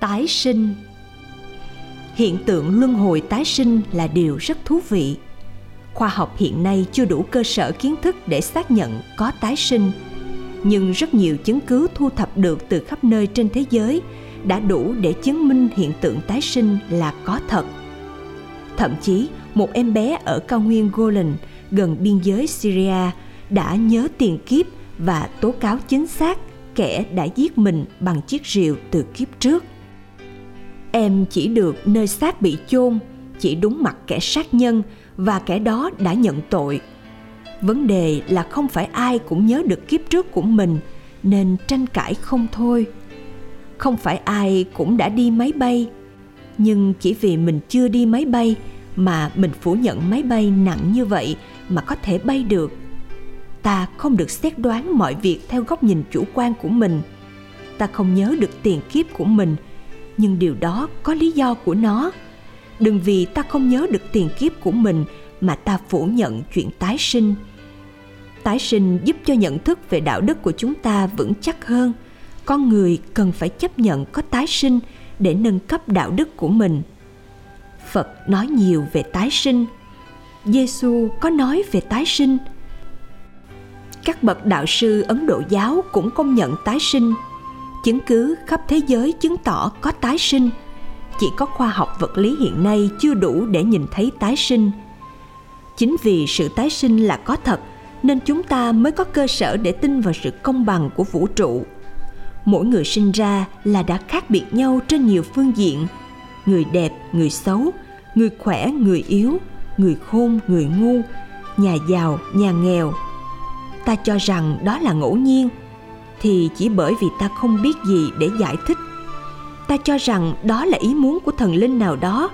tái sinh. Hiện tượng luân hồi tái sinh là điều rất thú vị. Khoa học hiện nay chưa đủ cơ sở kiến thức để xác nhận có tái sinh, nhưng rất nhiều chứng cứ thu thập được từ khắp nơi trên thế giới đã đủ để chứng minh hiện tượng tái sinh là có thật. Thậm chí, một em bé ở cao nguyên golan, gần biên giới syria, đã nhớ tiền kiếp và tố cáo chính xác kẻ đã giết mình bằng chiếc rìu từ kiếp trước em chỉ được nơi xác bị chôn, chỉ đúng mặt kẻ sát nhân và kẻ đó đã nhận tội. Vấn đề là không phải ai cũng nhớ được kiếp trước của mình, nên tranh cãi không thôi. Không phải ai cũng đã đi máy bay, nhưng chỉ vì mình chưa đi máy bay mà mình phủ nhận máy bay nặng như vậy mà có thể bay được. Ta không được xét đoán mọi việc theo góc nhìn chủ quan của mình. Ta không nhớ được tiền kiếp của mình nhưng điều đó có lý do của nó. Đừng vì ta không nhớ được tiền kiếp của mình mà ta phủ nhận chuyện tái sinh. Tái sinh giúp cho nhận thức về đạo đức của chúng ta vững chắc hơn. Con người cần phải chấp nhận có tái sinh để nâng cấp đạo đức của mình. Phật nói nhiều về tái sinh. Giêsu có nói về tái sinh. Các bậc đạo sư ấn độ giáo cũng công nhận tái sinh chứng cứ khắp thế giới chứng tỏ có tái sinh. Chỉ có khoa học vật lý hiện nay chưa đủ để nhìn thấy tái sinh. Chính vì sự tái sinh là có thật, nên chúng ta mới có cơ sở để tin vào sự công bằng của vũ trụ. Mỗi người sinh ra là đã khác biệt nhau trên nhiều phương diện. Người đẹp, người xấu, người khỏe, người yếu, người khôn, người ngu, nhà giàu, nhà nghèo. Ta cho rằng đó là ngẫu nhiên thì chỉ bởi vì ta không biết gì để giải thích. Ta cho rằng đó là ý muốn của thần linh nào đó,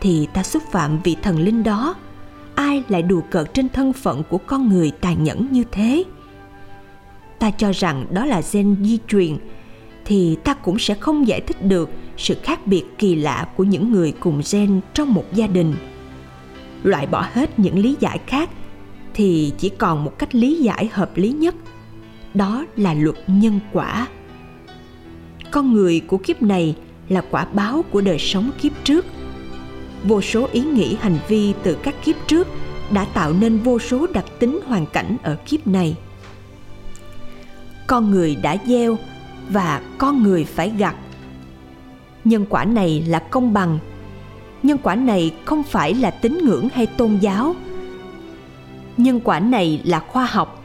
thì ta xúc phạm vị thần linh đó. Ai lại đùa cợt trên thân phận của con người tàn nhẫn như thế? Ta cho rằng đó là gen di truyền, thì ta cũng sẽ không giải thích được sự khác biệt kỳ lạ của những người cùng gen trong một gia đình. Loại bỏ hết những lý giải khác, thì chỉ còn một cách lý giải hợp lý nhất đó là luật nhân quả. Con người của kiếp này là quả báo của đời sống kiếp trước. Vô số ý nghĩ hành vi từ các kiếp trước đã tạo nên vô số đặc tính hoàn cảnh ở kiếp này. Con người đã gieo và con người phải gặt. Nhân quả này là công bằng. Nhân quả này không phải là tín ngưỡng hay tôn giáo. Nhân quả này là khoa học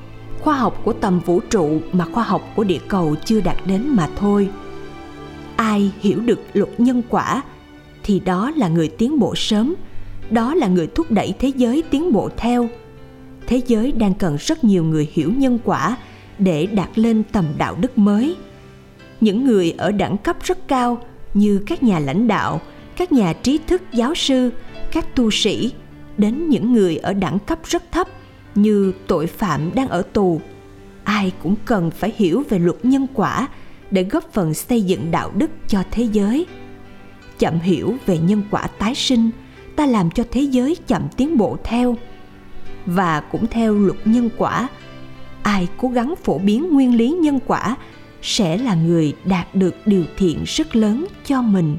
khoa học của tầm vũ trụ mà khoa học của địa cầu chưa đạt đến mà thôi. Ai hiểu được luật nhân quả thì đó là người tiến bộ sớm, đó là người thúc đẩy thế giới tiến bộ theo. Thế giới đang cần rất nhiều người hiểu nhân quả để đạt lên tầm đạo đức mới. Những người ở đẳng cấp rất cao như các nhà lãnh đạo, các nhà trí thức, giáo sư, các tu sĩ, đến những người ở đẳng cấp rất thấp như tội phạm đang ở tù. Ai cũng cần phải hiểu về luật nhân quả để góp phần xây dựng đạo đức cho thế giới. Chậm hiểu về nhân quả tái sinh, ta làm cho thế giới chậm tiến bộ theo. Và cũng theo luật nhân quả, ai cố gắng phổ biến nguyên lý nhân quả sẽ là người đạt được điều thiện rất lớn cho mình.